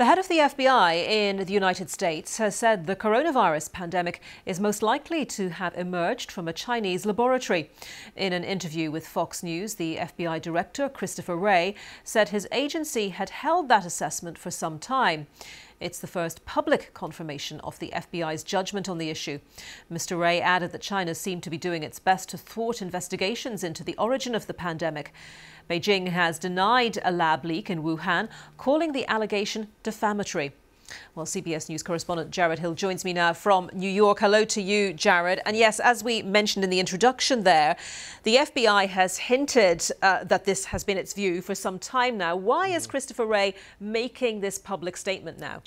The head of the FBI in the United States has said the coronavirus pandemic is most likely to have emerged from a Chinese laboratory. In an interview with Fox News, the FBI director, Christopher Wray, said his agency had held that assessment for some time. It's the first public confirmation of the FBI's judgment on the issue. Mr. Wray added that China seemed to be doing its best to thwart investigations into the origin of the pandemic. Beijing has denied a lab leak in Wuhan, calling the allegation defamatory. Well, CBS News correspondent Jared Hill joins me now from New York. Hello to you, Jared. And yes, as we mentioned in the introduction there, the FBI has hinted uh, that this has been its view for some time now. Why is mm-hmm. Christopher Wray making this public statement now?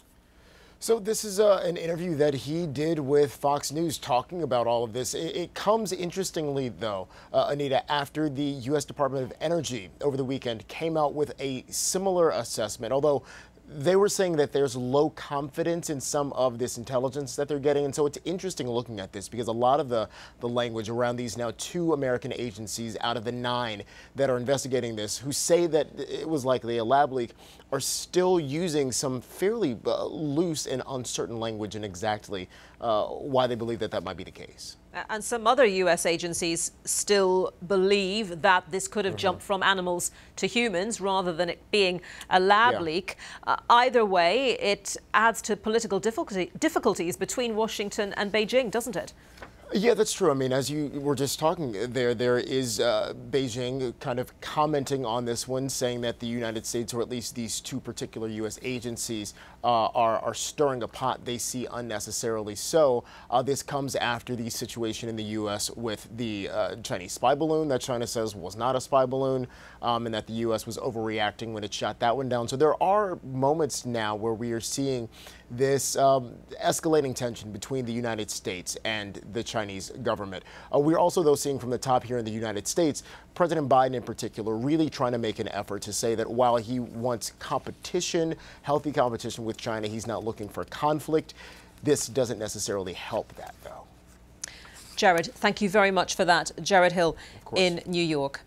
So this is uh, an interview that he did with Fox News talking about all of this. It, it comes interestingly, though, uh, Anita, after the U.S. Department of Energy over the weekend came out with a similar assessment, although they were saying that there's low confidence in some of this intelligence that they're getting. And so it's interesting looking at this because a lot of the, the language around these now two American agencies out of the nine that are investigating this who say that it was likely a lab leak are still using some fairly uh, loose and uncertain language and exactly uh, why they believe that that might be the case. And some other US agencies still believe that this could have mm -hmm. jumped from animals to humans rather than it being a lab yeah. leak. Uh, either way, it adds to political difficulty, difficulties between Washington and Beijing, doesn't it? Yeah, that's true. I mean, as you were just talking there, there is uh, Beijing kind of commenting on this one, saying that the United States, or at least these two particular U.S. agencies, uh, are, are stirring a pot they see unnecessarily so. Uh, this comes after the situation in the U.S. with the uh, Chinese spy balloon that China says was not a spy balloon, um, and that the U.S. was overreacting when it shot that one down. So there are moments now where we are seeing this um, escalating tension between the United States and the Chinese government. Uh, we're also, though, seeing from the top here in the United States, President Biden in particular really trying to make an effort to say that while he wants competition, healthy competition with China, he's not looking for conflict. This doesn't necessarily help that, though. Jared, thank you very much for that. Jared Hill in New York.